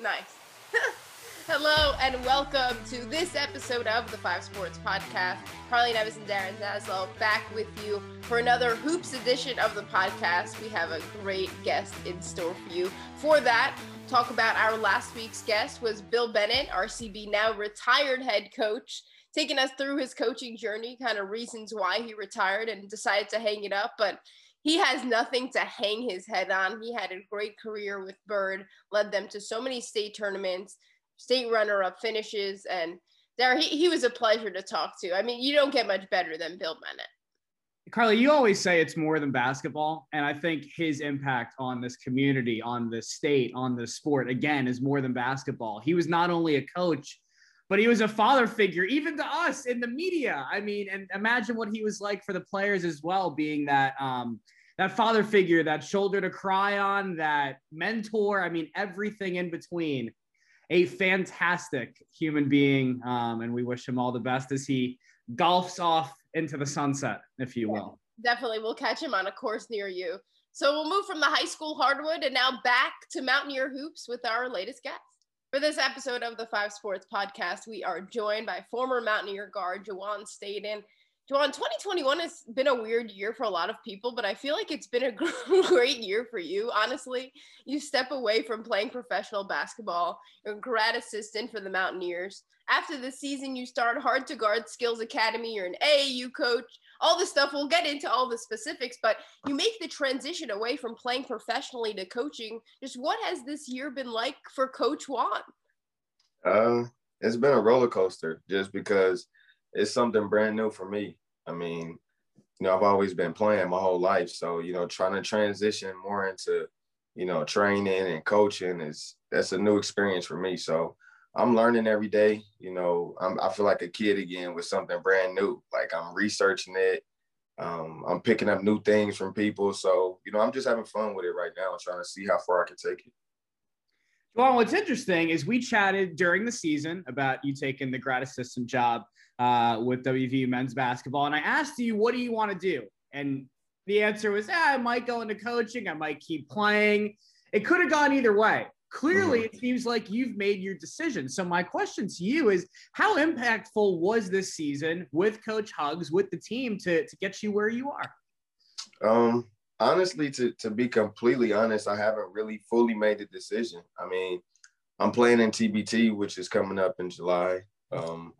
Nice. Hello and welcome to this episode of the Five Sports Podcast. Carly Nevis and Darren Zaslow back with you for another Hoops edition of the podcast. We have a great guest in store for you. For that, talk about our last week's guest was Bill Bennett, RCB now retired head coach, taking us through his coaching journey, kind of reasons why he retired and decided to hang it up. But he has nothing to hang his head on. He had a great career with Byrd, led them to so many state tournaments, state runner up finishes. And there, he, he was a pleasure to talk to. I mean, you don't get much better than Bill Bennett. Carly, you always say it's more than basketball. And I think his impact on this community, on the state, on the sport, again, is more than basketball. He was not only a coach, but he was a father figure, even to us in the media. I mean, and imagine what he was like for the players as well, being that um, that father figure, that shoulder to cry on, that mentor. I mean, everything in between. A fantastic human being, um, and we wish him all the best as he golfs off into the sunset, if you will. Definitely, we'll catch him on a course near you. So we'll move from the high school hardwood and now back to Mountaineer hoops with our latest guest. For this episode of the Five Sports Podcast, we are joined by former Mountaineer guard Juwan Staten Juwan, 2021 has been a weird year for a lot of people, but I feel like it's been a great year for you. Honestly, you step away from playing professional basketball. You're a grad assistant for the Mountaineers. After the season, you start Hard to Guard Skills Academy. You're an AAU coach. All this stuff. We'll get into all the specifics, but you make the transition away from playing professionally to coaching. Just what has this year been like for Coach Juwan? Uh, it's been a roller coaster just because – it's something brand new for me. I mean, you know, I've always been playing my whole life. So, you know, trying to transition more into, you know, training and coaching is that's a new experience for me. So I'm learning every day. You know, I'm, I feel like a kid again with something brand new. Like I'm researching it. Um, I'm picking up new things from people. So, you know, I'm just having fun with it right now and trying to see how far I can take it. Well, what's interesting is we chatted during the season about you taking the grad assistant job uh, with WVU men's basketball. And I asked you, what do you want to do? And the answer was, ah, I might go into coaching. I might keep playing. It could have gone either way. Clearly, mm-hmm. it seems like you've made your decision. So, my question to you is how impactful was this season with Coach Hugs, with the team to, to get you where you are? Um, honestly, to, to be completely honest, I haven't really fully made the decision. I mean, I'm playing in TBT, which is coming up in July. Um,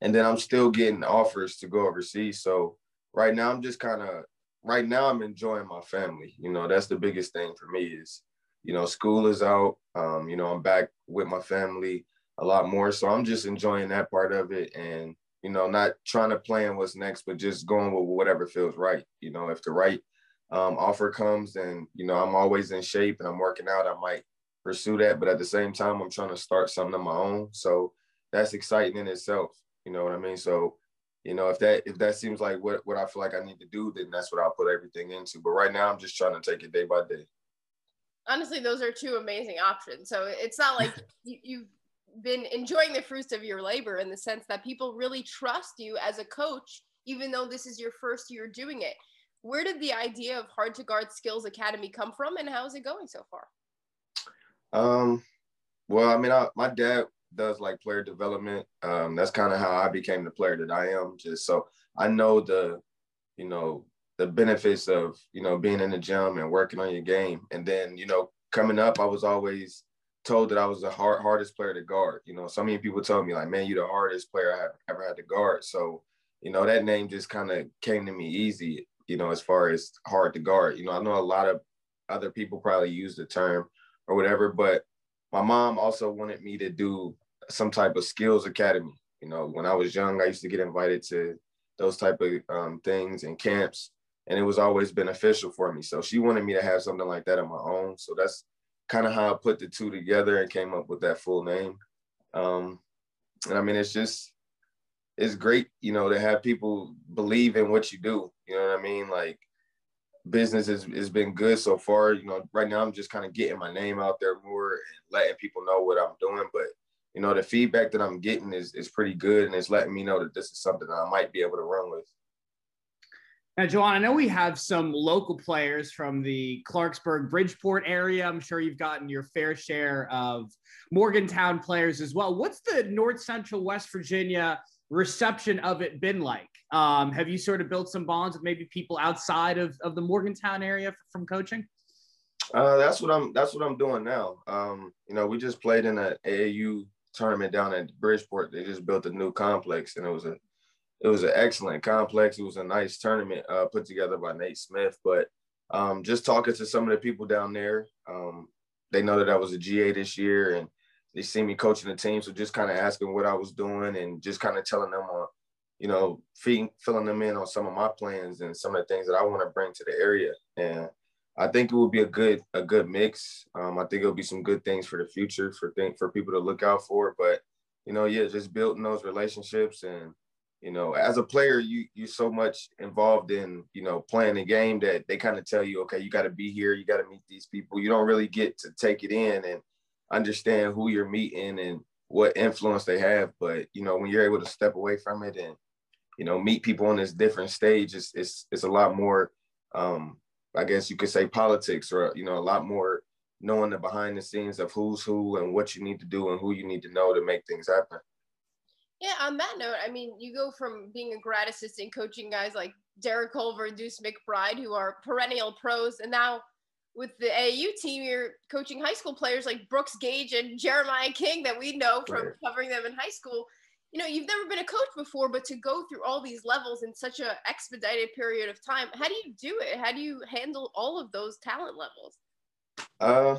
and then I'm still getting offers to go overseas. So right now I'm just kind of right now I'm enjoying my family. You know, that's the biggest thing for me is, you know, school is out. Um, you know, I'm back with my family a lot more. So I'm just enjoying that part of it and, you know, not trying to plan what's next, but just going with whatever feels right. You know, if the right um, offer comes, then, you know, I'm always in shape and I'm working out, I might pursue that. But at the same time, I'm trying to start something of my own. So that's exciting in itself. You know what I mean? So, you know, if that if that seems like what what I feel like I need to do, then that's what I'll put everything into. But right now, I'm just trying to take it day by day. Honestly, those are two amazing options. So it's not like you, you've been enjoying the fruits of your labor in the sense that people really trust you as a coach, even though this is your first year doing it. Where did the idea of Hard to Guard Skills Academy come from, and how is it going so far? Um, well, I mean, I, my dad does like player development. Um, that's kind of how I became the player that I am. Just so I know the, you know, the benefits of you know being in the gym and working on your game. And then you know coming up, I was always told that I was the hard, hardest player to guard. You know, so many people told me like, "Man, you're the hardest player I have ever had to guard." So you know that name just kind of came to me easy. You know, as far as hard to guard. You know, I know a lot of other people probably use the term or whatever, but my mom also wanted me to do some type of skills academy. You know, when I was young, I used to get invited to those type of um, things and camps, and it was always beneficial for me. So she wanted me to have something like that on my own. So that's kind of how I put the two together and came up with that full name. Um, and I mean, it's just it's great, you know, to have people believe in what you do. You know what I mean? Like business has, has been good so far. You know, right now I'm just kind of getting my name out there more and letting people know what I'm doing. But you know, the feedback that I'm getting is is pretty good, and it's letting me know that this is something that I might be able to run with. Now, Juwan, I know we have some local players from the Clarksburg Bridgeport area. I'm sure you've gotten your fair share of Morgantown players as well. What's the North Central West Virginia reception of it been like? Um, have you sort of built some bonds with maybe people outside of, of the Morgantown area from coaching? Uh, that's what I'm. That's what I'm doing now. Um, you know, we just played in an AAU tournament down at Bridgeport. They just built a new complex, and it was a it was an excellent complex. It was a nice tournament uh, put together by Nate Smith. But um, just talking to some of the people down there, um, they know that I was a GA this year, and they see me coaching the team. So just kind of asking what I was doing, and just kind of telling them on, you know, feeding, filling them in on some of my plans and some of the things that I want to bring to the area. And I think it will be a good a good mix. Um, I think it'll be some good things for the future for think for people to look out for. But you know, yeah, just building those relationships and you know, as a player, you you're so much involved in you know playing the game that they kind of tell you, okay, you got to be here, you got to meet these people. You don't really get to take it in and understand who you're meeting and what influence they have. But you know, when you're able to step away from it and you know meet people on this different stage, it's it's, it's a lot more. Um, I guess you could say politics, or you know, a lot more knowing the behind the scenes of who's who and what you need to do and who you need to know to make things happen. Yeah, on that note, I mean, you go from being a grad assistant coaching guys like Derek Culver, and Deuce McBride, who are perennial pros, and now with the AAU team, you're coaching high school players like Brooks Gage and Jeremiah King that we know from right. covering them in high school. You know, you've never been a coach before, but to go through all these levels in such a expedited period of time, how do you do it? How do you handle all of those talent levels? Uh,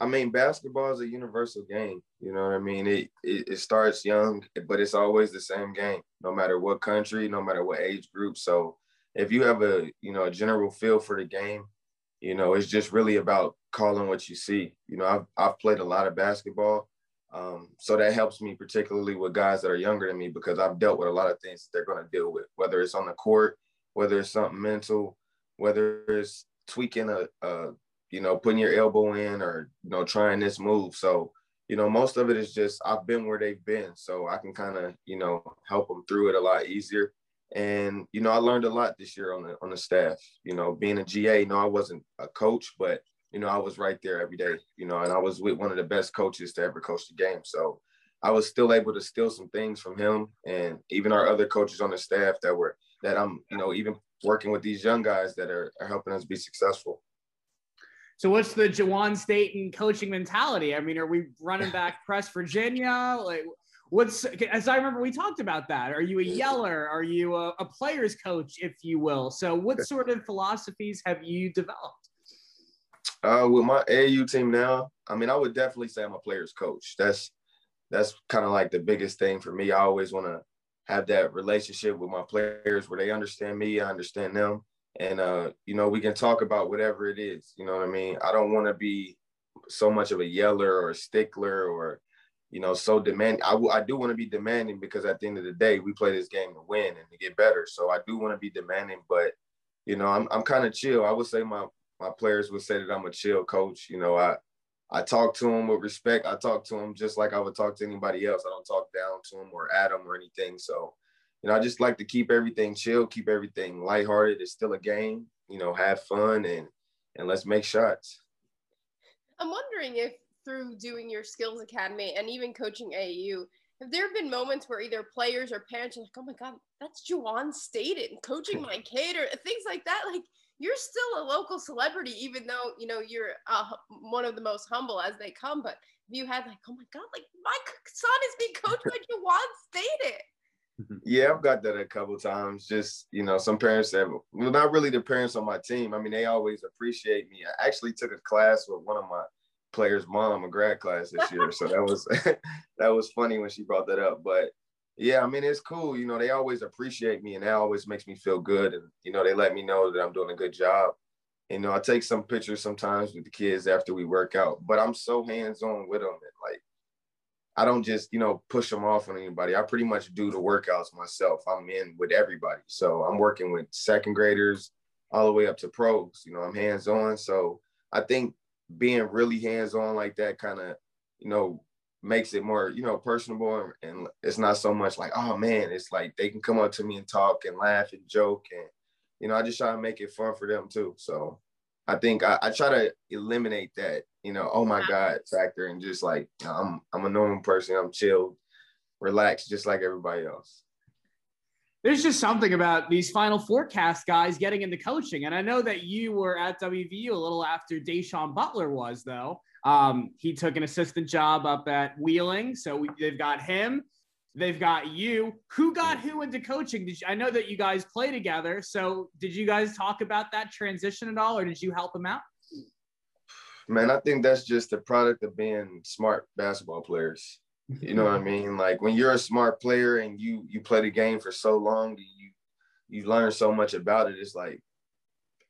I mean, basketball is a universal game. You know what I mean? It, it, it starts young, but it's always the same game, no matter what country, no matter what age group. So if you have a you know a general feel for the game, you know it's just really about calling what you see. You know, I've I've played a lot of basketball, um, so that helps me particularly with guys that are younger than me because I've dealt with a lot of things they're going to deal with, whether it's on the court, whether it's something mental, whether it's tweaking a, a you know, putting your elbow in or, you know, trying this move. So, you know, most of it is just I've been where they've been. So I can kind of, you know, help them through it a lot easier. And, you know, I learned a lot this year on the on the staff. You know, being a GA, no, I wasn't a coach, but you know, I was right there every day, you know, and I was with one of the best coaches to ever coach the game. So I was still able to steal some things from him and even our other coaches on the staff that were that I'm, you know, even working with these young guys that are, are helping us be successful. So what's the Juwan Staten coaching mentality? I mean, are we running back press Virginia? Like what's as I remember we talked about that. Are you a yeller? Are you a, a player's coach, if you will? So what sort of philosophies have you developed? Uh, with my AAU team now, I mean, I would definitely say I'm a player's coach. That's that's kind of like the biggest thing for me. I always want to have that relationship with my players where they understand me, I understand them and uh, you know we can talk about whatever it is. You know what I mean? I don't want to be so much of a yeller or a stickler or you know so demanding. I, w- I do want to be demanding because at the end of the day we play this game to win and to get better. So I do want to be demanding, but you know I'm I'm kind of chill. I would say my my players would say that I'm a chill coach. You know I. I talk to them with respect. I talk to them just like I would talk to anybody else. I don't talk down to them or at them or anything. So, you know, I just like to keep everything chill, keep everything lighthearted. It's still a game, you know, have fun and and let's make shots. I'm wondering if through doing your skills academy and even coaching AAU, have there been moments where either players or parents are like, oh my God, that's Juwan Staten coaching my kid or things like that? Like you're still a local celebrity, even though, you know, you're uh, one of the most humble as they come. But you had like, oh my God, like my son is being coached by Juwan Staten. Mm-hmm. Yeah, I've got that a couple times. Just you know, some parents have well, not really the parents on my team. I mean, they always appreciate me. I actually took a class with one of my players' mom, a grad class this year, so that was that was funny when she brought that up. But yeah, I mean, it's cool. You know, they always appreciate me, and that always makes me feel good. And you know, they let me know that I'm doing a good job. You know, I take some pictures sometimes with the kids after we work out, but I'm so hands on with them. And like I don't just, you know, push them off on anybody. I pretty much do the workouts myself. I'm in with everybody. So I'm working with second graders all the way up to pros. You know, I'm hands on. So I think being really hands on like that kind of, you know, makes it more, you know, personable. And it's not so much like, oh man, it's like they can come up to me and talk and laugh and joke. And, you know, I just try to make it fun for them too. So I think I, I try to eliminate that, you know, oh my God factor and just like I'm I'm a normal person, I'm chilled, relaxed, just like everybody else. There's just something about these final forecast guys getting into coaching. And I know that you were at WVU a little after Da'Sean Butler was, though. Um, he took an assistant job up at Wheeling. So we, they've got him. They've got you. Who got who into coaching? You, I know that you guys play together. So did you guys talk about that transition at all, or did you help him out? Man, I think that's just the product of being smart basketball players. You know what I mean? Like when you're a smart player and you you play the game for so long, you you learn so much about it. It's like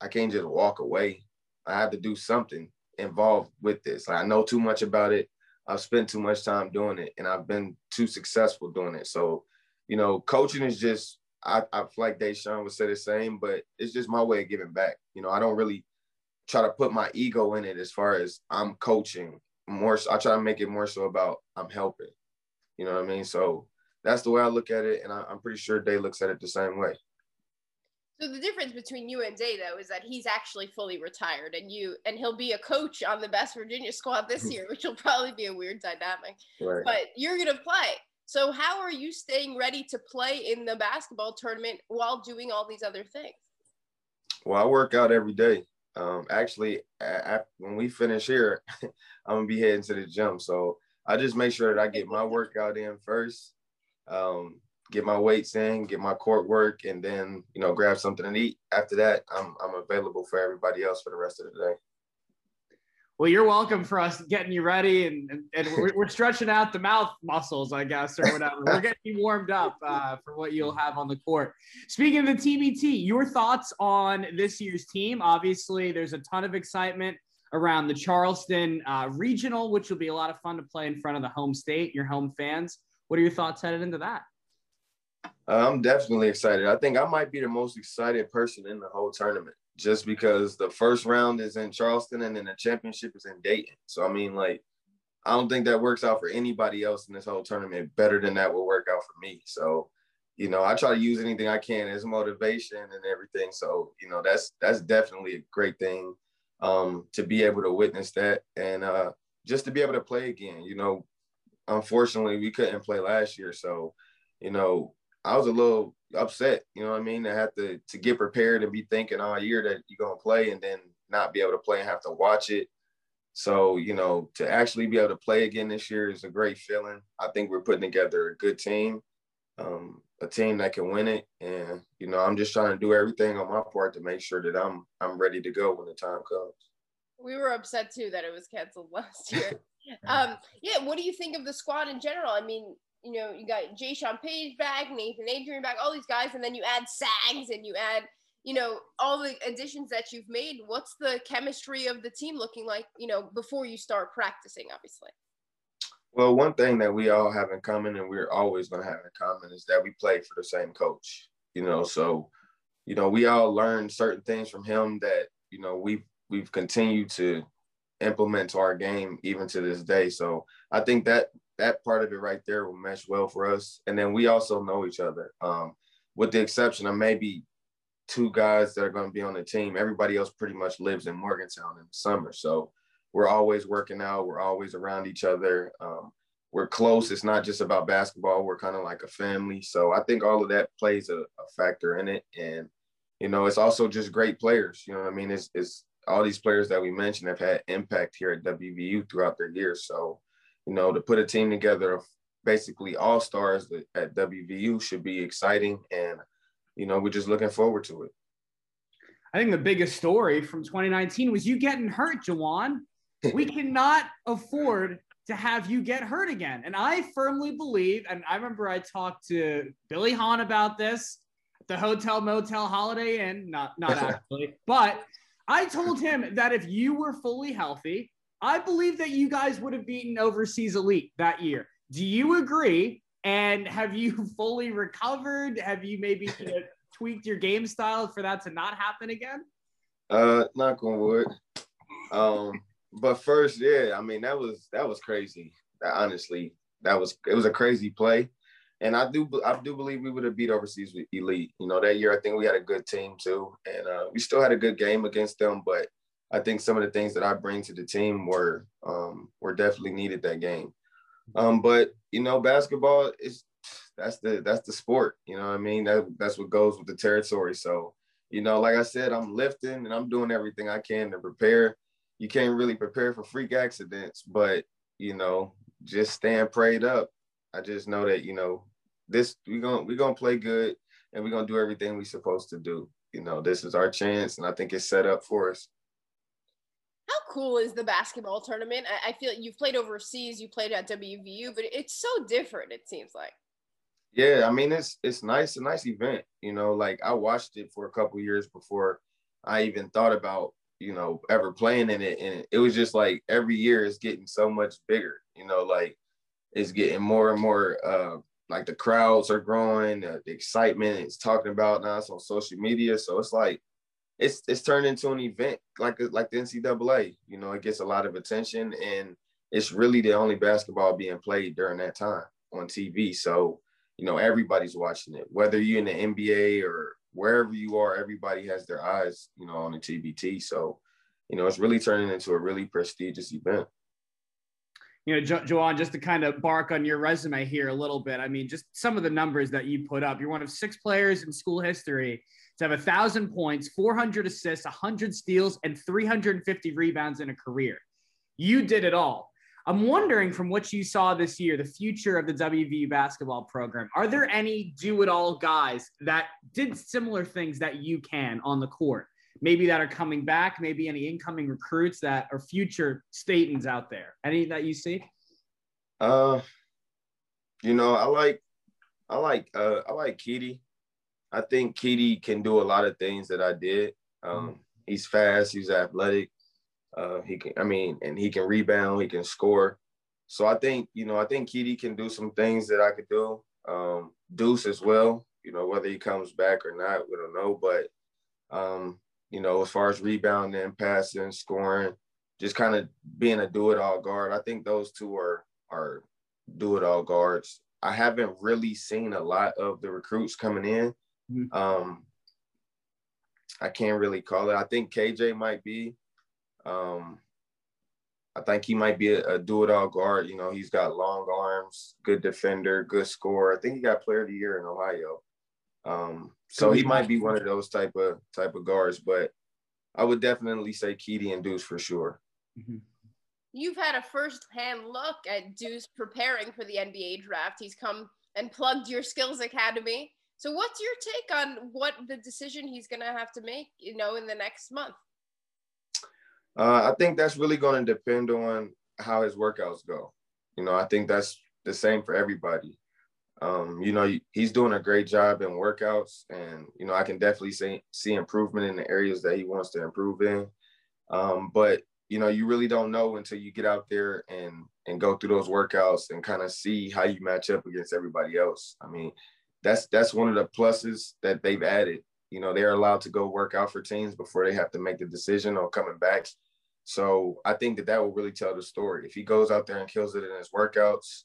I can't just walk away. I have to do something involved with this. Like I know too much about it. I've spent too much time doing it, and I've been too successful doing it. So, you know, coaching is just I, I feel like Da'Sean would say the same, but it's just my way of giving back. You know, I don't really try to put my ego in it as far as I'm coaching. More, so, I try to make it more so about I'm helping. You know what I mean? So that's the way I look at it, and I, I'm pretty sure Day looks at it the same way. So the difference between you and Day though is that he's actually fully retired and you and he'll be a coach on the best Virginia squad this year, which will probably be a weird dynamic. Right. But you're gonna play. So how are you staying ready to play in the basketball tournament while doing all these other things? Well, I work out every day. Um, actually, I, when we finish here, I'm gonna be heading to the gym. So I just make sure that I get my workout in first. Um, get my weights in, get my court work, and then you know grab something to eat. After that, I'm I'm available for everybody else for the rest of the day. Well, you're welcome for us getting you ready, and and, we're, we're, stretching out the mouth muscles, I guess, or whatever. We're getting you warmed up uh, for what you'll have on the court. Speaking of the TBT, your thoughts on this year's team? Obviously, there's a ton of excitement around the Charleston uh, regional, which will be a lot of fun to play in front of the home state, your home fans. What are your thoughts headed into that? I'm definitely excited. I think I might be the most excited person in the whole tournament just because the first round is in Charleston and then the championship is in Dayton. So, I mean, like, I don't think that works out for anybody else in this whole tournament better than that will work out for me. So, you know, I try to use anything I can as motivation and everything. So, you know, that's that's definitely a great thing um, to be able to witness that and uh, just to be able to play again. You know, unfortunately, we couldn't play last year, so you know, I was a little upset, you know what I mean? To have to to get prepared and be thinking all year that you're gonna play and then not be able to play and have to watch it. So, you know, to actually be able to play again this year is a great feeling. I think we're putting together a good team, um, a team that can win it. And, you know, I'm just trying to do everything on my part to make sure that I'm I'm ready to go when the time comes. We were upset too that it was canceled last year. um, yeah, what do you think of the squad in general? I mean, you know, you got Jaysean Paige back, Nathan Adrian back, all these guys, and then you add Sags and you add, you know, all the additions that you've made. What's the chemistry of the team looking like, you know, before you start practicing, obviously? Well, one thing that we all have in common and we're always going to have in common is that we play for the same coach, you know, so, you know, we all learned certain things from him that, you know, we've, we've continued to implement to our game even to this day. So I think that that part of it right there will mesh well for us. And then we also know each other. Um, with the exception of maybe two guys that are going to be on the team, everybody else pretty much lives in Morgantown in the summer. So we're always working out. We're always around each other. Um, we're close. It's not just about basketball. We're kind of like a family. So I think all of that plays a, a, factor in it. And, you know, it's also just great players. You know what I mean? It's, it's all these players that we mentioned have had impact here at WVU throughout their years. So you know, to put a team together of basically all stars at WVU should be exciting. And, you know, we're just looking forward to it. I think the biggest story from 2019 was you getting hurt, Juwan. We cannot afford to have you get hurt again. And I firmly believe, and I remember I talked to Billy Hahn about this, the Hotel Motel Holiday Inn, not not actually, but I told him that if you were fully healthy, I believe that you guys would have beaten overseas elite that year. Do you agree? And have you fully recovered? Have you maybe you know, tweaked your game style for that to not happen again? Uh, knock on wood. Um, but first, yeah, I mean that was that was crazy. That, Honestly, that was it was a crazy play. and I do I do believe we would have beat overseas elite. You know, that year I think we had a good team too, and uh, we still had a good game against them. But I think some of the things that I bring to the team were um, were definitely needed that game. Um, but you know, basketball is that's the that's the sport. You know what I mean? That that's what goes with the territory. So you know, like I said, I'm lifting and I'm doing everything I can to prepare. You can't really prepare for freak accidents, but you know, just stand prayed up. I just know that you know this we're gonna we're gonna play good and we're gonna do everything we're supposed to do. You know, this is our chance, and I think it's set up for us. How cool is the basketball tournament? I, I feel you've played overseas, you played at WVU, but it's so different. It seems like. Yeah, I mean it's it's nice, a nice event. You know, like I watched it for a couple years before I even thought about you know ever playing in it, and it was just like every year it's getting so much bigger. You know, like it's getting more and more uh, like the crowds are growing, uh, the excitement is talking about now it's on social media. So it's like it's it's turned into an event like like the NCAA. You know, it gets a lot of attention, and it's really the only basketball being played during that time on TV. So you know everybody's watching it, whether you're in the NBA or wherever you are. Everybody has their eyes, you know, on the TBT. So you know, it's really turning into a really prestigious event you know, jo- Juwan, just to kind of bark on your resume here a little bit. I mean, just some of the numbers that you put up. You're one of six players in school history to have a thousand points, 400 assists, 100 steals, and 350 rebounds in a career. You did it all. I'm wondering from what you saw this year, the future of the WVU basketball program. Are there any do it all guys that did similar things that you can on the court? maybe that are coming back, maybe any incoming recruits that are future Statens out there? Any that you see? Uh, you know, I like, I like, uh, I like Keedy. I think Keedy can do a lot of things that I did. Um, mm-hmm. He's fast. He's athletic. Uh, he can, I mean, and he can rebound. He can score. So I think, you know, I think Keedy can do some things that I could do. Um, Deuce as well. You know, whether he comes back or not, we don't know. But um, you know, as far as rebounding, passing, scoring, just kind of being a do-it-all guard. I think those two are are do-it-all guards. I haven't really seen a lot of the recruits coming in. Mm-hmm. Um, I can't really call it. I think KJ might be. Um, I think he might be a, a do-it-all guard. You know, he's got long arms, good defender, good scorer. I think he got Player of the Year in Ohio. Um, so he might be one of those type of type of guards, but I would definitely say Keedy and Deuce for sure. Mm-hmm. You've had a first-hand look at Deuce preparing for the NBA draft. He's come and plugged your skills academy. So what's your take on what the decision he's going to have to make, you know, in the next month? Uh, I think that's really going to depend on how his workouts go. You know, I think that's the same for everybody. Um, you know, he's doing a great job in workouts, and you know, I can definitely see see improvement in the areas that he wants to improve in. Um, but you know, you really don't know until you get out there and and go through those workouts and kind of see how you match up against everybody else. I mean, that's that's one of the pluses that they've added. You know, they're allowed to go work out for teams before they have to make the decision on coming back. So I think that that will really tell the story. If he goes out there and kills it in his workouts,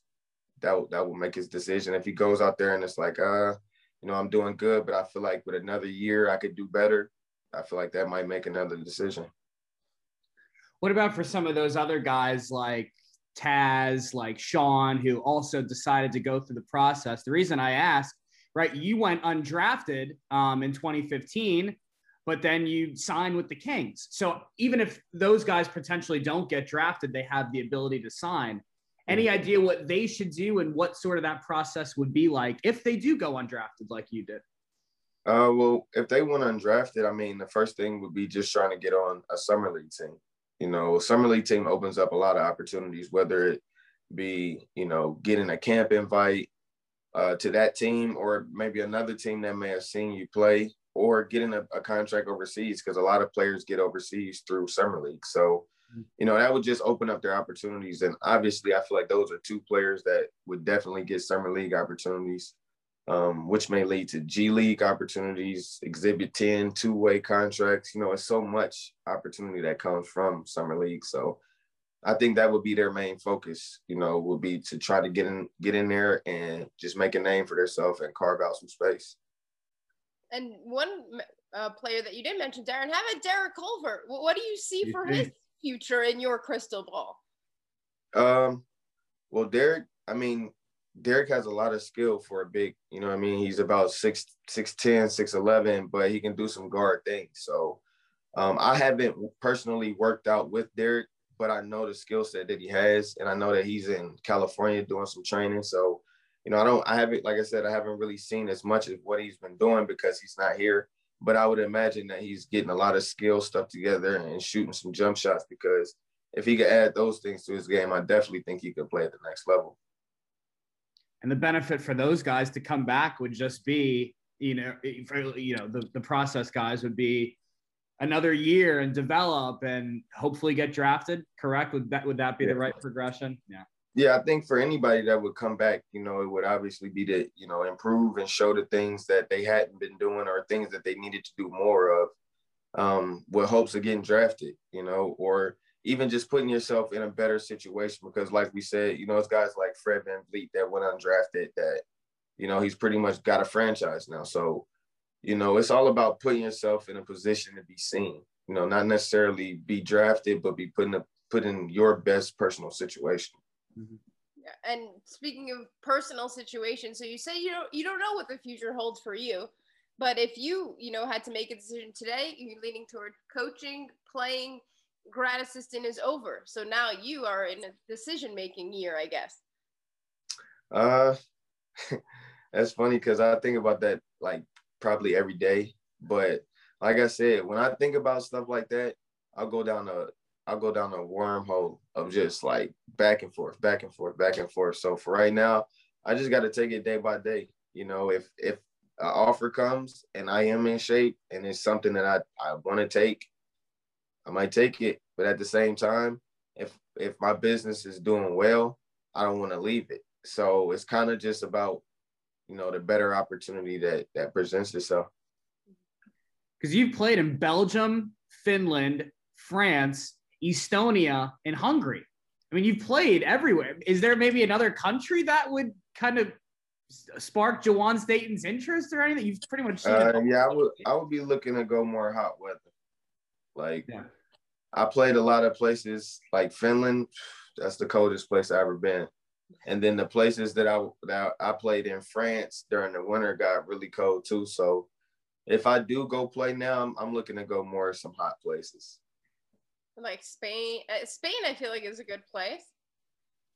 that that will make his decision. If he goes out there and it's like, uh, you know, I'm doing good, but I feel like with another year I could do better. I feel like that might make another decision. What about for some of those other guys like Taz, like Sean, who also decided to go through the process? The reason I ask, right, you went undrafted um, in 2015, but then you signed with the Kings. So even if those guys potentially don't get drafted, they have the ability to sign. Any mm-hmm. idea what they should do and what sort of that process would be like if they do go undrafted like you did? Uh, well, if they went undrafted, I mean, the first thing would be just trying to get on a summer league team. You know, summer league team opens up a lot of opportunities, whether it be, you know, getting a camp invite uh, to that team or maybe another team that may have seen you play or getting a, a contract overseas because a lot of players get overseas through summer league. So you know, that would just open up their opportunities. And obviously, I feel like those are two players that would definitely get summer league opportunities, um, which may lead to G League opportunities, Exhibit 10, two way contracts. You know, it's so much opportunity that comes from summer league. So I think that would be their main focus. You know, would be to try to get in get in there and just make a name for themselves and carve out some space. And one uh, player that you did mention, Darren, how about Derek Culver? What do you see for his future in your crystal ball? Um, well, Derek, I mean, Derek has a lot of skill for a big, you know I mean? He's about six, six ten, six eleven, but he can do some guard things. So um, I haven't personally worked out with Derek, but I know the skill set that he has, and I know that he's in California doing some training. So, you know, I don't I haven't, like I said, I haven't really seen as much of what he's been doing because he's not here. But I would imagine that he's getting a lot of skill stuff together and shooting some jump shots because if he could add those things to his game, I definitely think he could play at the next level. And the benefit for those guys to come back would just be, you know, you know, the, the process guys would be another year and develop and hopefully get drafted. Correct? Would that would that be yeah. the right progression? Yeah. Yeah, I think for anybody that would come back, you know, it would obviously be to, you know, improve and show the things that they hadn't been doing or things that they needed to do more of um, with hopes of getting drafted, you know, or even just putting yourself in a better situation because like we said you know it's guys like fred vanvleet that went undrafted that you know he's pretty much got a franchise now so you know it's all about putting yourself in a position to be seen you know not necessarily be drafted but be put in a put in your best personal situation mm-hmm. yeah, and speaking of personal situations so you say you don't you don't know what the future holds for you but if you you know had to make a decision today you're leaning toward coaching playing grad assistant is over. So now you are in a decision making year, I guess. Uh, that's funny because I think about that like probably every day. But like I said, when I think about stuff like that, I'll go down a I'll go down a wormhole of just like back and forth, back and forth, back and forth. So for right now, I just got to take it day by day. You know, if if an offer comes and I am in shape and it's something that I, I want to take, I might take it. But at the same time, if if my business is doing well, I don't want to leave it. So it's kind of just about, you know, the better opportunity that that presents itself. Because you've played in Belgium, Finland, France, Estonia, and Hungary. I mean, you've played everywhere. Is there maybe another country that would kind of spark Juwan Staten's interest or anything? You've pretty much seen uh, Yeah, I would. I would be looking to go more hot weather. Like, yeah. I played a lot of places like Finland. That's the coldest place I've ever been. And then the places that I that I played in France during the winter got really cold too. So if I do go play now, I'm, I'm looking to go more some hot places. Like Spain, uh, Spain, I feel like is a good place.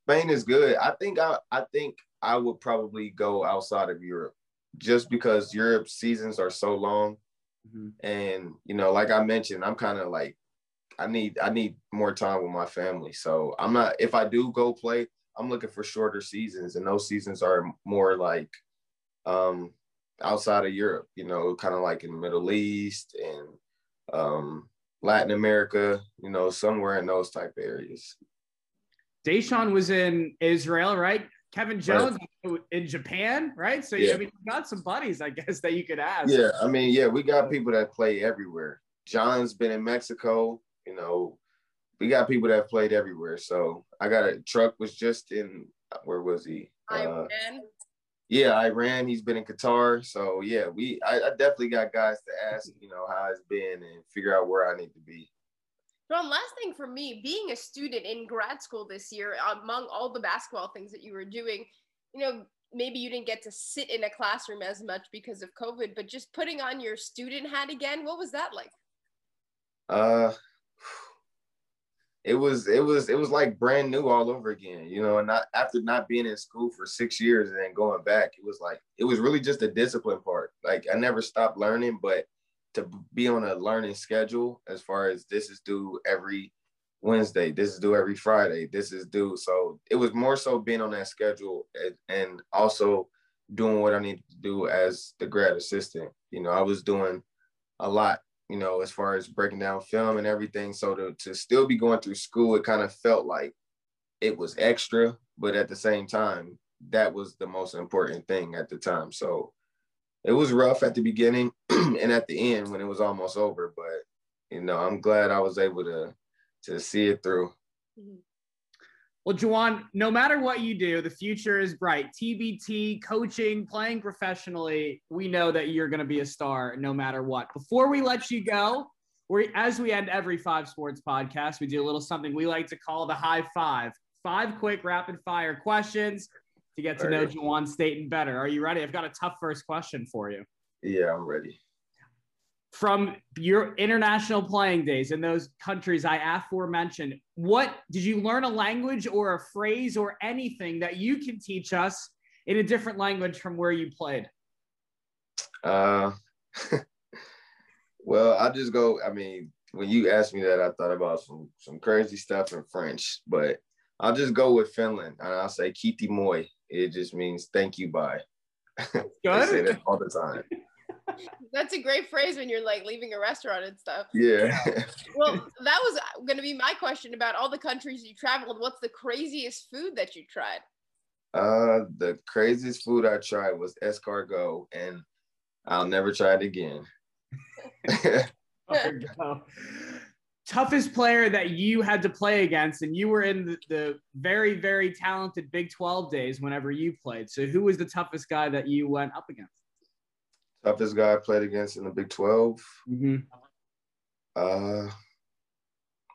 Spain is good. I think I I think I would probably go outside of Europe just because Europe seasons are so long Mm-hmm. And you know, like I mentioned, I'm kind of like I need I need more time with my family. So I'm not if I do go play, I'm looking for shorter seasons, and those seasons are more like um outside of Europe, you know, kind of like in the Middle East and um Latin America, you know, somewhere in those type areas. Da'Sean was in Israel, right? Kevin Jones right. in Japan, right? So yeah. I mean, you got some buddies, I guess, that you could ask. Yeah, I mean, yeah, we got people that play everywhere. John's been in Mexico, you know. We got people that have played everywhere. So I got a truck was just in where was he? Iran. Uh, yeah, Iran. He's been in Qatar. So yeah, we I, I definitely got guys to ask, you know, how it's been and figure out where I need to be. John, last thing for me, being a student in grad school this year, among all the basketball things that you were doing, you know, maybe you didn't get to sit in a classroom as much because of COVID, but just putting on your student hat again, what was that like? Uh, it was it was it was like brand new all over again, you know. And not after not being in school for six years and then going back, it was like it was really just the discipline part. Like I never stopped learning, but to be on a learning schedule as far as this is due every Wednesday, this is due every Friday, this is due. So it was more so being on that schedule and, also doing what I need to do as the grad assistant. You know, I was doing a lot, you know, as far as breaking down film and everything. So to, to still be going through school, it kind of felt like it was extra, but at the same time, that was the most important thing at the time. So it was rough at the beginning and at the end when it was almost over, but you know, I'm glad I was able to to see it through. Mm-hmm. Well, Juwan, no matter what you do, the future is bright. TBT, coaching, playing professionally, we know that you're going to be a star no matter what. Before we let you go, we as we end every five sports podcast, we do a little something we like to call the high five. Five quick rapid fire questions to get to know Juwan Staten better. Are you ready? I've got a tough first question for you. Yeah, I'm ready from your international playing days in those countries I aforementioned, what did you learn a language or a phrase or anything that you can teach us in a different language from where you played? Uh, well, I just go. I mean, when you asked me that, I thought about some some crazy stuff in French, but I'll just go with Finland and I'll say "Kiitos moi." It just means "thank you, bye." Good. I say that all the time. That's a great phrase when you're like leaving a restaurant and stuff. Yeah. well, that was going to be my question about all the countries you traveled. What's the craziest food that you tried? Uh, the craziest food I tried was escargot, and I'll never try it again. Toughest player that you had to play against, and you were in the, the, very, very talented Big 12 days whenever you played. So, who was the toughest guy that you went up against? Toughest guy I played against in the Big 12. Mm-hmm. Uh,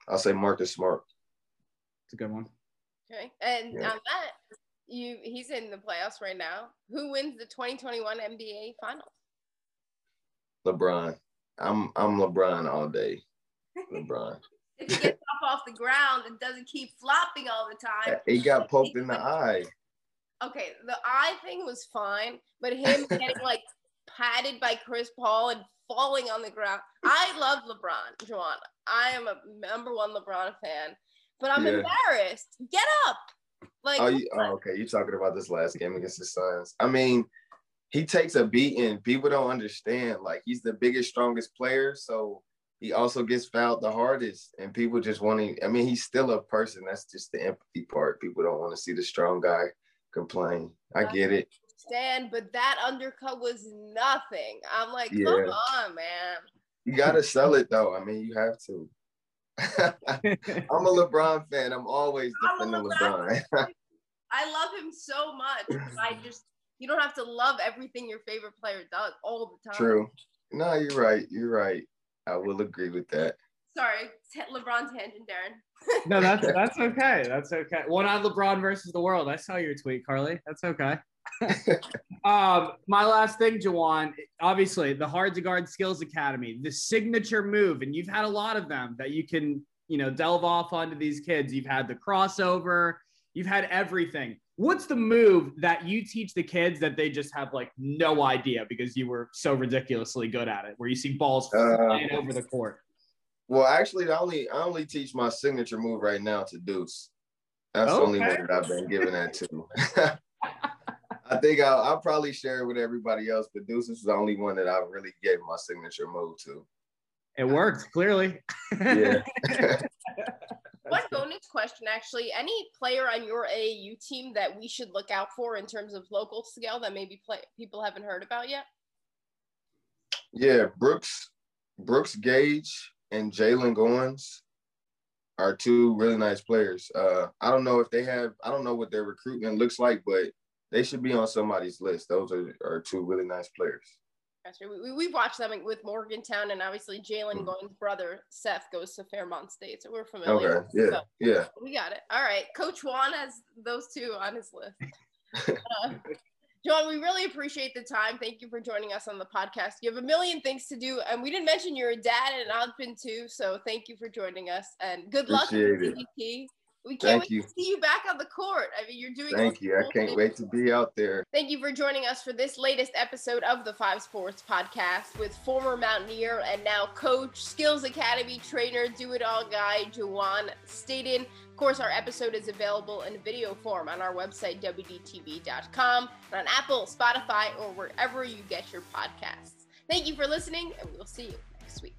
I'll say Marcus Smart. It's a good one. Okay, and yeah. on that, you he's in the playoffs right now. Who wins the 2021 NBA Finals? LeBron. I'm I'm LeBron all day. LeBron. if he gets up off the ground and doesn't keep flopping all the time. He got poked in the eye. Okay, the eye thing was fine, but him getting like patted by Chris Paul and falling on the ground. I love LeBron, Joanna. I am a number one LeBron fan, but I'm yeah. embarrassed. Get up. Like, oh, you, oh, okay. You're talking about this last game against the Suns. I mean, he takes a beating. People don't understand. Like, he's the biggest, strongest player. So he also gets fouled the hardest. And people just want to, I mean, he's still a person. That's just the empathy part. People don't want to see the strong guy complain. I get it understand, but that undercut was nothing. I'm like, yeah. come on, man. You gotta sell it though. I mean, you have to. I'm a LeBron fan. I'm always defending LeBron. LeBron. I love him so much. I just you don't have to love everything your favorite player does all the time. True. No, you're right. You're right. I will agree with that. Sorry, LeBron tangent, Darren. no, that's that's okay. That's okay. One on LeBron versus the world. I saw your tweet, Carly. That's okay. um, my last thing, Juwan, obviously the Hard to Guard Skills Academy, the signature move, and you've had a lot of them that you can, you know, delve off onto these kids. You've had the crossover, you've had everything. What's the move that you teach the kids that they just have like no idea because you were so ridiculously good at it, where you see balls uh, over the court? Well, actually, I only I only teach my signature move right now to Deuce. That's okay. the only one that I've been giving that to. I think I'll, I'll, probably share it with everybody else, but Deuce is the only one that I really gave my signature move to. It worked clearly. yeah. One bonus question, actually. Any player on your AAU team that we should look out for in terms of local scale that maybe play, people haven't heard about yet? Yeah, Brooks, Brooks Gage, and Jalen Goins are two really nice players. Uh, I don't know if they have. I don't know what their recruitment looks like, but they should be on somebody's list. Those are, are two really nice players. That's right. We, we've watched them with Morgantown, and obviously Jalen mm-hmm. Goins' brother Seth goes to Fairmont State, so we're familiar. Okay, yeah, so yeah. We got it. All right, Coach Juwan has those two on his list. uh, John, we really appreciate the time. Thank you for joining us on the podcast. You have a million things to do, and we didn't mention you're a dad and an husband too. So thank you for joining us, and good appreciate luck with TBT. We can't Thank wait you. to see you back on the court. I mean, you're doing. Thank you. I can't wait to be out there. Thank you for joining us for this latest episode of the Five Sports Podcast with former Mountaineer and now coach, Skills Academy trainer, do it all guy, Juwan Staten. Of course, our episode is available in video form on our website, WDTV.com, and on Apple, Spotify, or wherever you get your podcasts. Thank you for listening, and we will see you next week.